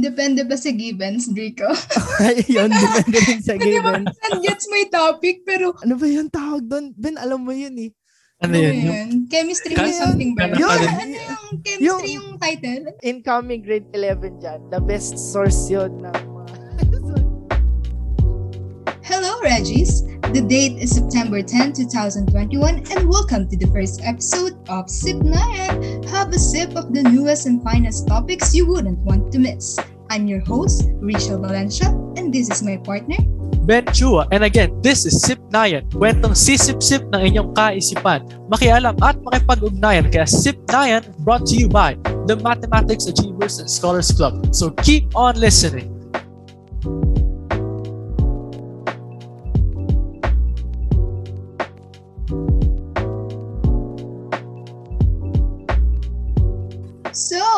Depende ba sa givens, Draco? yun, depende rin sa Hindi ba gets my topic, pero Ano ba yung tawag doon? Ben, alam mo yun eh. Ano ano yun? Yung, yun? Chemistry or something ba? Yun, Kan- ano yung chemistry yung, title? Incoming grade 11 dyan. The best source yun ng Regis. The date is September 10, 2021, and welcome to the first episode of Sip Nayan. Have a sip of the newest and finest topics you wouldn't want to miss. I'm your host, Rachel Valencia, and this is my partner. Ben Chua. And again, this is Sip Nayan. Kwentong sisip-sip ng inyong kaisipan. Makialam at makipag-ugnayan. Kaya Sip Nayan brought to you by the Mathematics Achievers and Scholars Club. So keep on listening.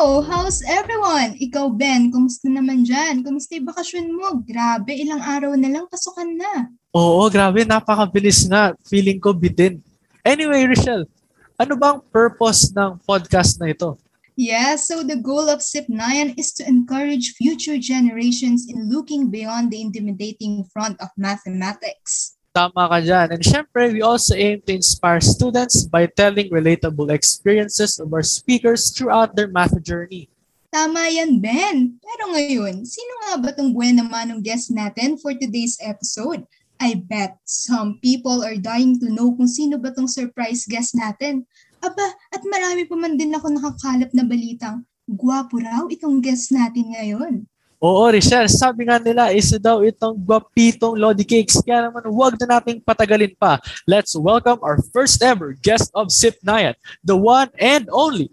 So, how's everyone? Ikaw, Ben, kumusta naman dyan? Kumusta yung bakasyon mo? Grabe, ilang araw na lang, pasukan na. Oo, grabe. Napakabilis nga. Feeling ko bitin. Anyway, Rochelle, ano bang purpose ng podcast na ito? Yeah, so the goal of SIP9 is to encourage future generations in looking beyond the intimidating front of mathematics. Tama ka dyan. And syempre, we also aim to inspire students by telling relatable experiences of our speakers throughout their math journey. Tama yan, Ben. Pero ngayon, sino nga ba tong buwan naman ng guest natin for today's episode? I bet some people are dying to know kung sino ba tong surprise guest natin. Aba, at marami pa man din ako nakakalap na balitang gwapo raw itong guest natin ngayon. Oo, Richelle, sabi nga nila, isa daw itong gwapitong Lodi Cakes. Kaya naman, huwag na nating patagalin pa. Let's welcome our first ever guest of Sip Nayat, the one and only,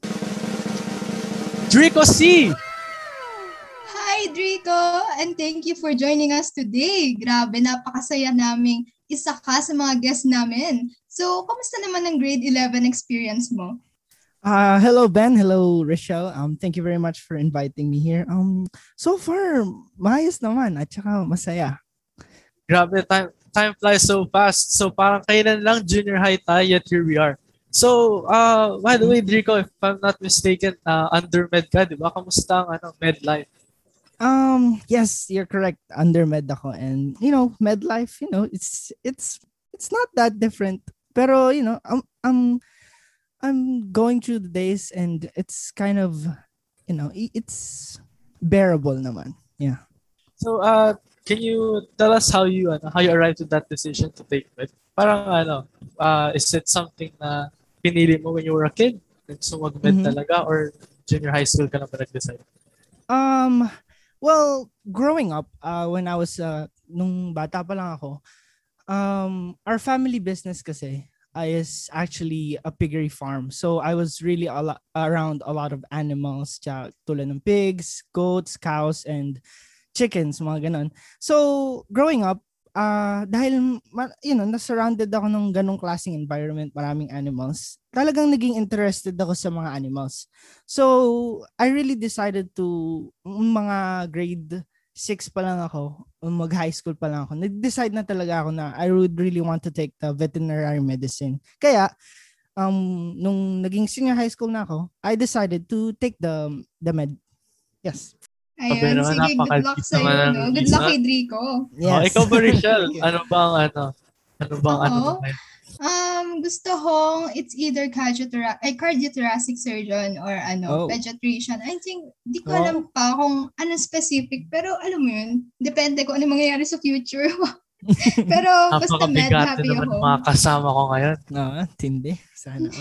Drico C. Hi, Drico! And thank you for joining us today. Grabe, napakasaya naming isa ka sa mga guests namin. So, kamusta naman ang grade 11 experience mo? Uh, hello, Ben. Hello, Rochelle. Um, thank you very much for inviting me here. Um, so far, maayos naman at saka masaya. Grabe, time, time flies so fast. So parang kailan lang junior high tayo, yet here we are. So, uh, by the way, Drico, if I'm not mistaken, uh, under-med ka, di ba? Kamusta ang ano, med life? Um, yes, you're correct. Under med ako and you know, med life, you know, it's it's it's not that different. Pero, you know, I'm I'm I'm going through the days and it's kind of, you know, it's bearable naman. Yeah. So, uh, can you tell us how you ano, how you arrived to that decision to take med? Parang ano, uh, is it something na pinili mo when you were a kid? So mag-med Mhm. talaga or junior high school ka na ba nag-decide? Um, well, growing up, uh, when I was, uh, nung bata pa lang ako, um, our family business kasi is actually a piggery farm. So I was really a lo- around a lot of animals, tulad ng pigs, goats, cows, and chickens, mga ganon. So growing up, uh, dahil, you know, na-surrounded ako ng ganong klaseng environment, maraming animals, talagang naging interested ako sa mga animals. So, I really decided to, mga grade 6 pa lang ako, mag-high school pa lang ako, nag-decide na talaga ako na I would really want to take the veterinary medicine. Kaya, um, nung naging senior high school na ako, I decided to take the the med. Yes. Ayun, naman, sige, good luck naman ng No? Good luck kay Drico. Yes. Oh, ikaw ba, Richelle? Ano bang ano? Ano bang ano? Um, gusto kong it's either cardiothoracic, ay, cardiothoracic surgeon or ano, Oh. pediatrician. I think, di ko Oh. alam pa kung ano specific, pero alam mo yun, depende kung ano mangyayari sa future. pero basta med, happy naman ako. mga kasama ko ngayon. No, tindi. Sana.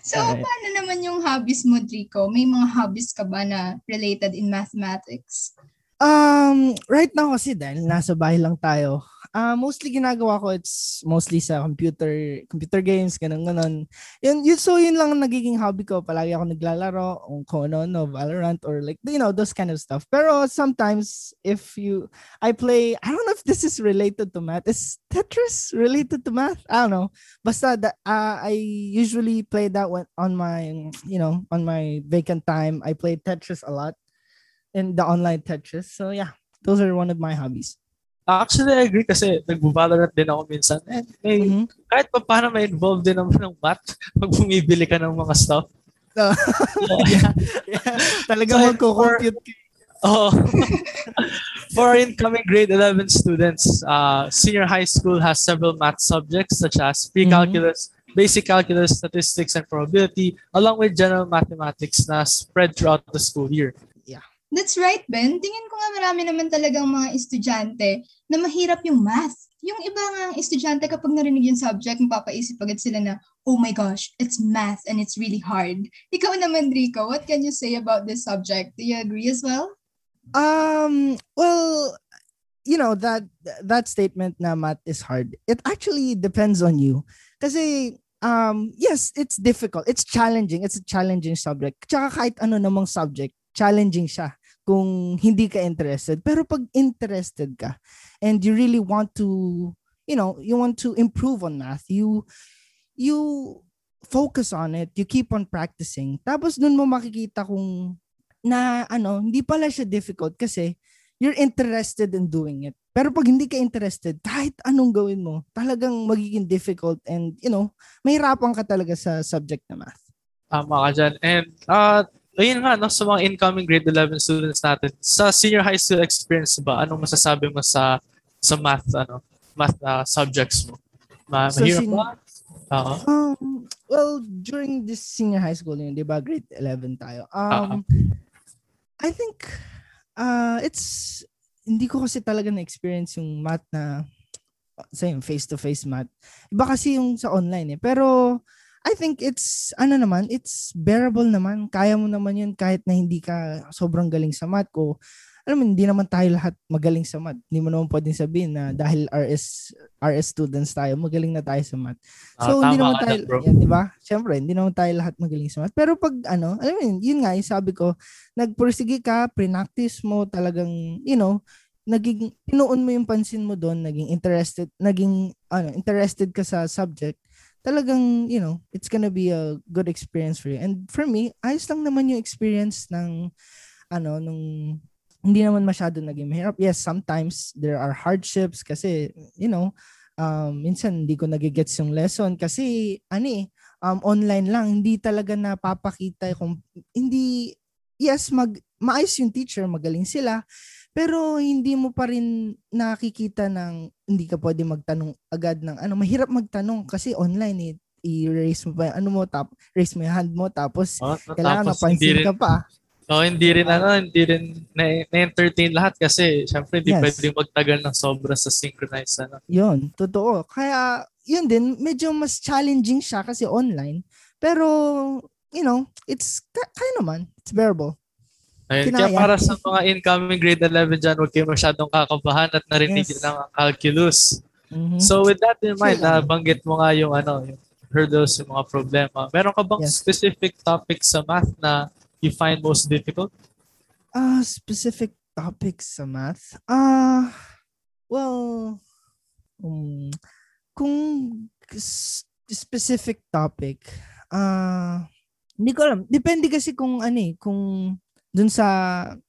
So, Alright. paano naman yung hobbies mo, Drico? May mga hobbies ka ba na related in mathematics? Um, right now kasi dahil nasa bahay lang tayo, ah mostly ginagawa ko it's mostly sa computer, computer games, ganun ganun. Yun, yun, so yun lang ang nagiging hobby ko. Palagi ako naglalaro, kung ano, no, Valorant or like, you know, those kind of stuff. Pero sometimes, if you, I play, I don't know if this is related to math. Is Tetris related to math? I don't know. Basta, that, uh, I usually play that one on my, you know, on my vacant time. I play Tetris a lot in the online Tetris. So yeah, those are one of my hobbies. Actually, I agree kasi nag-Valorant din ako minsan. And may, Mhm. kahit pa paano may involved din naman ng math pag bumibili ka ng mga stuff. So, yeah, yeah. Talaga So, magko-compute. ka. Oh. For incoming grade 11 students, uh, senior high school has several math subjects such as pre-calculus, basic calculus, statistics, and probability, along with general mathematics na spread throughout the school year. That's right, Ben. Tingin ko nga marami naman talagang mga estudyante na mahirap yung math. Yung iba nga estudyante kapag narinig yung subject, mapapaisip agad sila na, oh my gosh, it's math and it's really hard. Ikaw naman, Rico, what can you say about this subject? Do you agree as well? Um, well, you know, that that statement na math is hard. It actually depends on you. Kasi um yes, it's difficult. It's challenging. It's a challenging subject. Tsaka kahit ano namang subject, challenging siya kung hindi ka interested. Pero pag interested ka and you really want to, you know, you want to improve on math, you you focus on it, you keep on practicing. Tapos dun mo makikita kung na ano, hindi pala siya difficult kasi you're interested in doing it. Pero pag hindi ka interested, kahit anong gawin mo, talagang magiging difficult and, you know, mahirapan ka talaga sa subject na math. Tama ka dyan. And uh, ayun nga, no, sa mga incoming grade 11 students natin, sa senior high school experience ba, anong masasabi mo sa sa math, ano, math uh, subjects mo? Ma So, mahirap sin- ba? Oo. Um, well, during this senior high school yun, di ba, grade 11 tayo. Um, I think, uh, it's, hindi ko kasi talaga na-experience yung math na, sa yung face-to-face math. Iba kasi yung sa online eh. Pero, I think it's, ano naman, it's bearable naman. Kaya mo naman yun kahit na hindi ka sobrang galing sa math ko. Alam mo, hindi naman tayo lahat magaling sa math. Hindi mo naman pwedeng sabihin na dahil RS RS students tayo, magaling na tayo sa math. Ah, So, hindi tama naman tayo, bro. yan, di ba? Siyempre, hindi naman tayo lahat magaling sa math. Pero pag ano, alam mo yun, yun nga, yung sabi ko, nagpursige ka, pre-practice mo, talagang, you know, naging, pinuon mo yung pansin mo doon, naging interested, naging, ano, interested ka sa subject, talagang, you know, it's gonna be a good experience for you. And for me, ayos lang naman yung experience ng, ano, nung, hindi naman masyado naging mahirap. Yes, sometimes there are hardships kasi, you know, um, minsan hindi ko nagigets yung lesson kasi, ano eh, um, online lang, hindi talaga napapakita kung, hindi, yes, mag, maayos yung teacher, magaling sila, pero hindi mo pa rin nakikita ng, hindi ka pwede magtanong agad ng, ano, mahirap magtanong kasi online eh, i-raise mo pa, yung ano mo, tap, raise mo yung hand mo, tapos, Oh, kailangan tapos hindi napansin rin, ka pa. no, hindi rin, ano, hindi rin na- na-entertain lahat kasi syempre hindi Yes. pwedeng magtagal ng sobra sa synchronize, ano. Yun, totoo. Kaya, yun din, medyo mas challenging siya kasi online. Pero, you know, it's ka- kaya naman. It's bearable. Ayun, Kinaya. kaya para sa mga incoming grade 11 dyan, huwag kayo masyadong kakabahan at narinig Yes. lang ang calculus. Mhm. So with that in mind, lang. nabanggit mo nga yung ano, yung hurdles, yung mga problema. Meron ka bang Yes. specific topic sa math na you find most difficult? Ah, specific topics sa math. Ah, well, um, kung specific topic, ah, hindi ko alam. Depende kasi kung ano eh, kung dun sa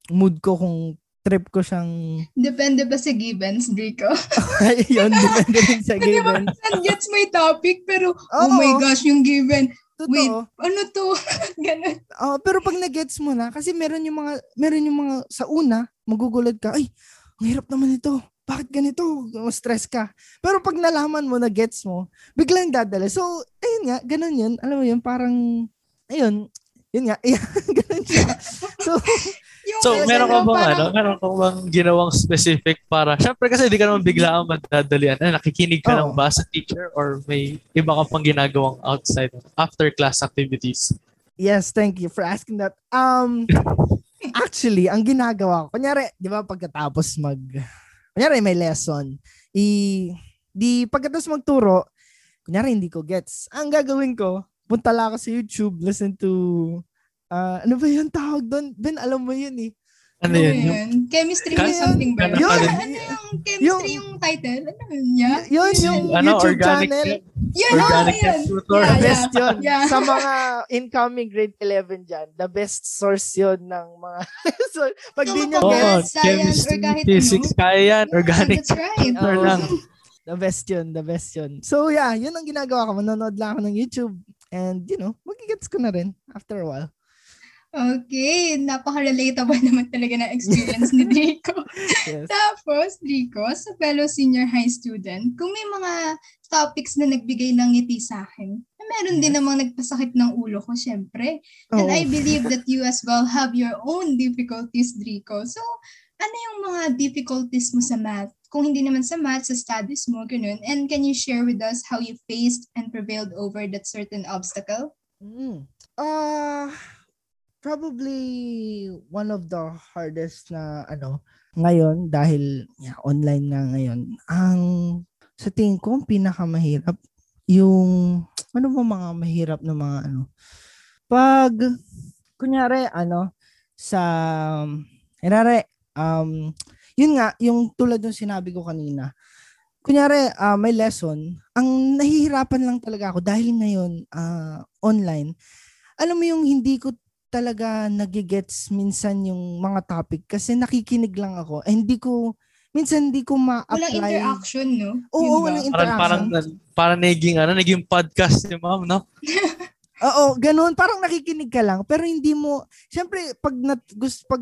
mood ko, kung trip ko siyang, Depende ba sa givens, Rico? yun, depende rin sa Di ba, given. minsan gets my topic, pero, oh Oo. my gosh, yung given. Wait, Totoo. ano to? Ganun. Oh, pero pag na-gets mo na, kasi meron yung mga, meron yung mga, sa una, magugulat ka, ay, ang hirap naman ito. Bakit ganito? Stress ka. Pero pag nalaman mo, na-gets mo, biglang dadala. So, ayun nga, ganun yun. Alam mo yun, parang, ayun, yun nga, ganun siya. So, So, meron ka bang parang- ano, meron ka bang ginawang specific para, syempre kasi di ka naman bigla ang magdadalian. Ano, nakikinig ka Oo. lang ba sa teacher or may iba ka pang ginagawang outside after class activities? yes, thank you for asking that. Um, actually, ang ginagawa ko, kunyari, di ba, pagkatapos mag, kunyari may lesson, i, di, pagkatapos magturo, kunyari hindi ko gets, ang gagawin ko, punta lang ako sa YouTube, listen to, ah, ano ba yung tawag doon? Ben, alam mo yun eh. Ano Ano yun? Yung, yun? Chemistry or something ba? Yun, ano yung chemistry yung, title? Ano yun niya? Yun, yung ano, YouTube organic, channel. Yun, organic oh, yun. tutor. Yeah, The best yun. Yeah. Sa mga incoming grade 11 dyan, the best source yun ng mga so, pag So, di nyo magpapag- gets, Oh, Science or chemistry, kahit physics, ano. kaya yan. Yeah, Organic That's right. tutor lang. The best yun, the best yun. So yeah, yun ang ginagawa ko. Manonood lang ako ng YouTube. And you know, magigets ko na rin after a while. Okay, napaka-relatable naman talaga na experience ni Rico. Yes. Tapos, Rico, sa fellow senior high student, kung may mga topics na nagbigay ng ngiti sa akin, na meron din namang nagpasakit ng ulo ko, syempre. And Oh. I believe that you as well have your own difficulties, Rico. So, ano yung mga difficulties mo sa math? Kung hindi naman sa math, sa studies mo, ganun. And can you share with us how you faced and prevailed over that certain obstacle? Mm. Uh, probably one of the hardest na ano ngayon dahil yeah, online nga ngayon. Ang sa tingin ko pinakamahirap yung ano ba mga mahirap na mga ano pag kunyari ano sa erare um yun nga yung tulad ng sinabi ko kanina kunyari ah, may lesson ang nahihirapan lang talaga ako dahil ngayon ah, online alam mo yung hindi ko talaga nagigets minsan yung mga topic kasi nakikinig lang ako eh, hindi ko minsan hindi ko ma-apply Walang interaction, no? Oo, Yun walang Parang, parang, interaction. parang naging, ano, naging podcast ni ma'am, no? Oo, ganun. Parang nakikinig ka lang. Pero hindi mo, syempre, pag, nat, gusto, pag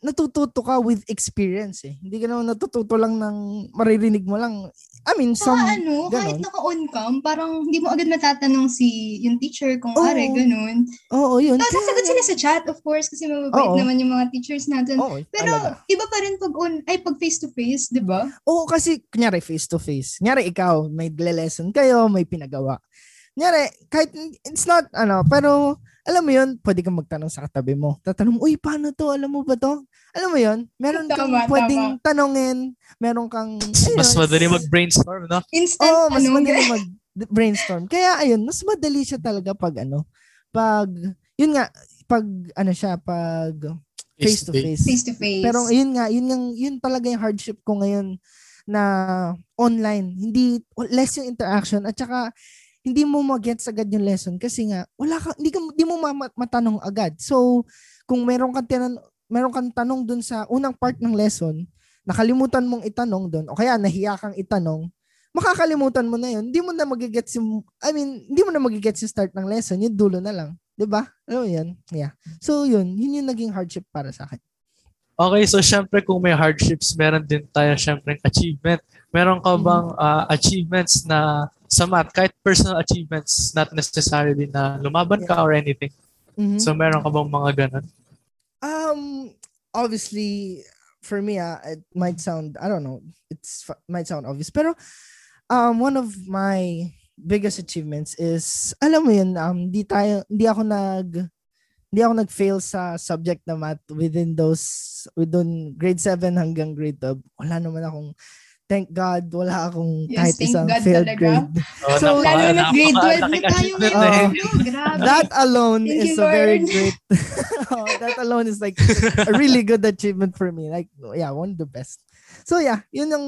natututo ka with experience eh. Hindi ka naman natututo lang ng maririnig mo lang. I mean, some, Saka ano, kahit ganon. naka-on cam, parang hindi mo agad matatanong si yung teacher kung Oo. are, ganun. oo, yun. Tapos sasagot sila sa chat, of course, kasi mababait Oo. naman yung mga teachers natin. Oo, Pero talaga. iba pa rin pag on, ay pag face-to-face, di ba? Oo, kasi, kunyari, face to face. Kunyari, ikaw, may lesson kayo, may pinagawa. Kunyari, kahit, it's not, ano, pero, alam mo yun, pwede kang magtanong sa katabi mo. Tatanong, uy, paano to? Alam mo ba to? Alam mo yun, meron kang Tama, pwedeng tanongin, meron kang, Mas ayun, madali mag-brainstorm, no? Instant, Oo, mas ano, madali mag brainstorm. Kaya ayun, mas madali siya talaga pag ano, pag yun nga pag ano siya pag face to face. face-to-face. Pero yun nga, yun yung yun talaga yung hardship ko ngayon na online. Hindi less yung interaction at saka hindi mo mag-gets agad yung lesson kasi nga wala ka hindi ka hindi mo ma- matanong agad. So, kung meron kang tinan meron kang tanong dun sa unang part ng lesson, nakalimutan mong itanong dun o kaya nahiya kang itanong, makakalimutan mo na yun. Hindi mo na magigets yung, I mean, hindi mo na magigets yung start ng lesson, yung dulo na lang. 'Di ba? Mo yun? Yeah. So, yun. Yun yung naging hardship para sa akin. Okay, so syempre kung may hardships, meron din tayo syempre achievement. Meron ka bang ah, achievements na sa math, kahit personal achievements, not necessarily na lumaban ka or anything. Mhm. So meron ka bang mga ganun? Um, obviously, for me, ah, it might sound, I don't know, it's might sound obvious, pero um, one of my biggest achievements is, alam mo yun, um, di tayo, di ako nag, di ako nag-fail sa subject na math within those, within grade 7 hanggang grade 12. Wala naman akong, thank God, wala akong Yes, kahit thank isang God failed talaga. grade. Oh, So, napaka- Lalo na grade 12 na tayo ngayon. eh. Grabe. That alone Thank is a very Lord. great oh, that alone is like a really good achievement for me. Like yeah, one of the best. So yeah, yun ang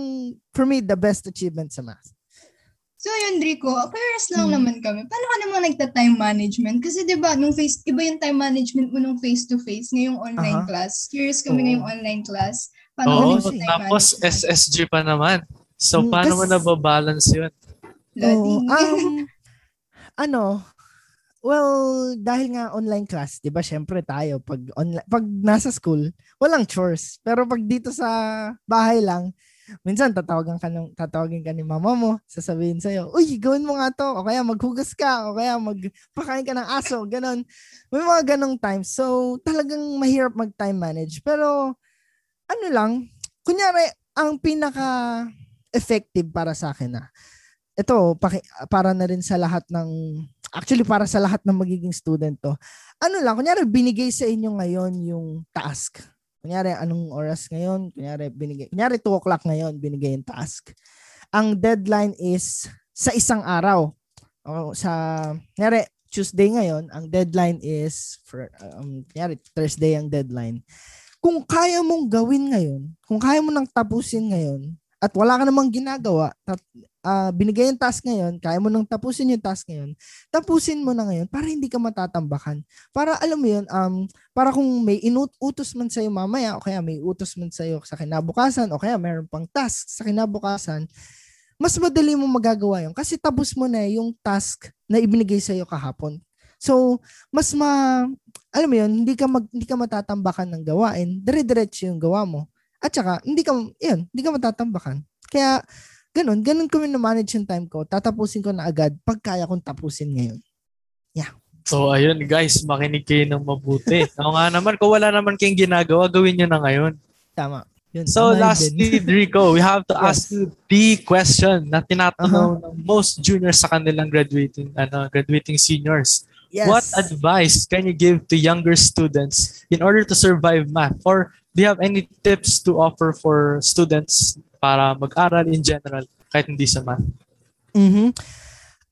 for me the best achievement sa math. So yun, Rico, pares lang Hmm. naman kami. Paano ka naman nagta-time management? Kasi di ba nung face, iba yung time management mo nung face-to-face, ngayong online Aha. class. Curious kami Oo. ngayong online class. Oo, nagta-time tapos? SSG pa naman. So Mm, paano mo nababalance yun? Oo, um, ano, well, dahil nga online class, 'di ba? Syempre tayo pag online pag nasa school, walang chores. Pero pag dito sa bahay lang, minsan tatawagan ka ng tatawagin ka ni mama mo, sasabihin sa iyo, "Uy, gawin mo nga 'to." O kaya maghugas ka, o kaya magpakain ka ng aso, ganon. May mga ganong times. So, talagang mahirap mag-time manage. Pero ano lang, kunyari ang pinaka effective para sa akin na ito paki, para na rin sa lahat ng actually para sa lahat ng magiging student to. Ano lang, kunyari binigay sa inyo ngayon yung task. Kunyari anong oras ngayon? Kunyari binigay. Kunyari 2 o'clock ngayon binigay yung task. Ang deadline is sa isang araw. O sa kunyari Tuesday ngayon, ang deadline is for um, kunyari Thursday ang deadline. Kung kaya mong gawin ngayon, kung kaya mo nang tapusin ngayon, at wala ka namang ginagawa, tat, ah, binigay yung task ngayon, kaya mo nang tapusin yung task ngayon, tapusin mo na ngayon para hindi ka matatambakan. Para alam mo yun, um, para kung may inutos man sa'yo mamaya, o kaya may utos man sa'yo sa kinabukasan, o kaya mayroon pang task sa kinabukasan, mas madali mo magagawa yun kasi tapos mo na yung task na ibinigay sa'yo kahapon. So, mas ma alam mo 'yun, hindi ka mag, hindi ka matatambakan ng gawain, dire-diretso yung gawa mo. At saka hindi ka 'yun, hindi ka matatambakan. Kaya ganun, ganun ko na-manage yung time ko. Tatapusin ko na agad pag kaya kong tapusin ngayon. So ayun guys, makinig kayo ng mabuti. Ako nga naman, kung wala naman kayong ginagawa, gawin nyo na ngayon. Tama. Yun, So lastly. Drico, we have to Yes. ask you the question na tinatanong Uh-huh. ng most juniors sa kanilang graduating ano, graduating seniors. Yes. What advice can you give to younger students in order to survive math? Or do you have any tips to offer for students para mag-aral in general kahit hindi sa math? Mhm.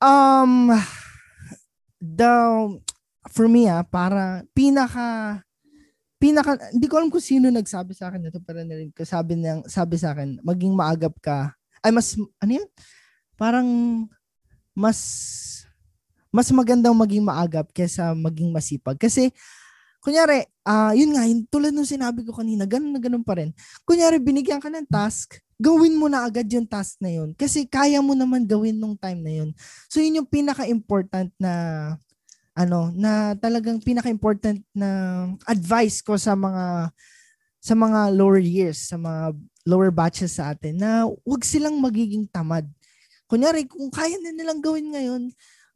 Um the for me ah para pinaka pinaka hindi ko alam kung sino nagsabi sa akin ito pero narinig ko sabi niyang sabi sa akin maging maagap ka ay mas ano yun parang mas mas magandang maging maagap kaysa maging masipag kasi kunyari ah yun nga yun, tulad nung sinabi ko kanina ganun na ganun pa rin kunyari binigyan ka ng task gawin mo na agad yung task na yun. Kasi kaya mo naman gawin nung time na yun. So yun yung pinaka-important na ano, na talagang pinaka-important na advice ko sa mga sa mga lower years, sa mga lower batches sa atin na wag silang magiging tamad. Kunyari, kung kaya na nilang gawin ngayon,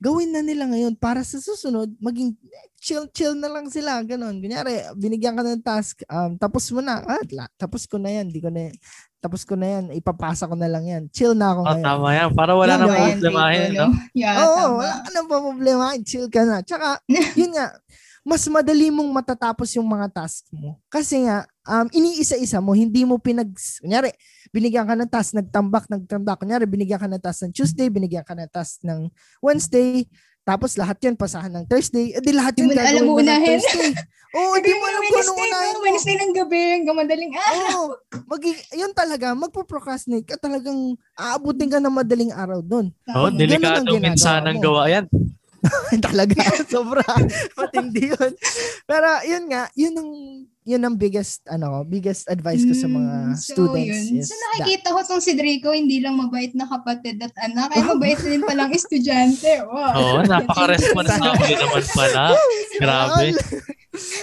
gawin na nila ngayon para sa susunod, maging chill-chill na lang sila. Ganon. Kunyari, binigyan ka ng task, um, tapos mo na. Ah, la- tapos ko na yan. Di ko na, tapos ko na yan. Ipapasa ko na lang yan. Chill na ako Oh, ngayon. tama yan. Para wala nang yan, problemahin, no? Yeah, Oo, tama. wala ka nang problema. Chill ka na. Tsaka, yun nga, mas madali mong matatapos yung mga task mo. Kasi nga, um, iniisa-isa mo, hindi mo pinag... Kunyari, binigyan ka ng task, nagtambak, nagtambak. Kunyari, binigyan ka ng task ng Tuesday, binigyan ka ng task ng Wednesday, tapos lahat yun, pasahan ng Thursday. Eh, di lahat yun na alam gagawin mo ng unahin. Thursday. Oo, di mo alam kung Wednesday, unahin mo. Wednesday ng gabi, hanggang madaling ah. Oo. Magi, yun talaga, magpo-procrastinate ka talagang aabutin ka ng madaling araw doon. Oh, Tama. Ganun ang gawa yan. talaga sobra matindi yun pero yun nga yun ang yun ang biggest ano biggest advice ko sa mga Mm, students So, yun. is so that. nakikita ko tong si Draco, hindi lang mabait na kapatid at anak, ay mabait din palang estudyante. Wow. Oo, napaka-responsible naman pala. Grabe.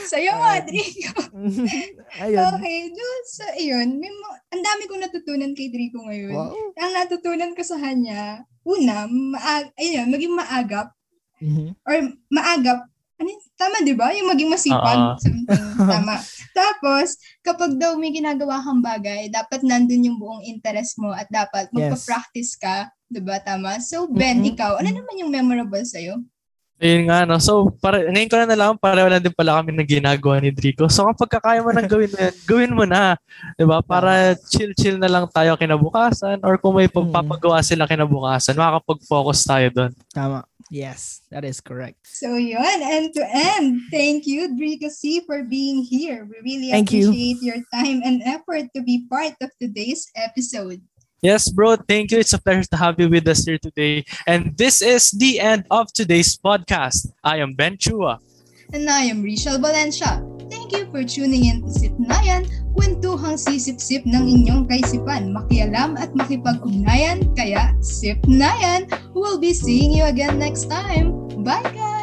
Sa'yo nga, Draco. ayun Okay, doon sa iyon, may ma- ang dami kong natutunan kay Draco ngayon. wow Ang natutunan ko sa kanya, una, maag- ayun, maging maagap Mhm. or maagap, ano tama di ba? Yung maging masipag. Something, tama. Tapos, kapag daw may ginagawa kang bagay, dapat nandun yung buong interest mo at dapat Yes. magpa-practice ka. Di ba? Tama. So, Ben, Mhm. ikaw, ano naman yung memorable sa'yo? Ayun nga, no? So, para, ngayon ko na nalaman, pareho na din pala kami ng ginagawa ni Drico. So, kapag kakaya mo nang gawin mo yan, gawin mo na. 'Di ba Para chill-chill na lang tayo kinabukasan or kung may pagpapagawa sila kinabukasan, makakapag-focus tayo doon. tama yes that is correct So, yun. end to end, thank you, Drico C, for being here. We really Thank you. appreciate your time and effort to be part of today's episode. Yes, bro. Thank you. It's a pleasure to have you with us here today. And this is the end of today's podcast. I am Ben Chua. And I am Rachel Valencia. Thank you for tuning in to Sipnayan, kwentuhang sisip-sip ng inyong kaisipan, makialam at makipag-ugnayan, kaya Sipnayan! We'll be seeing you again next time. Bye guys!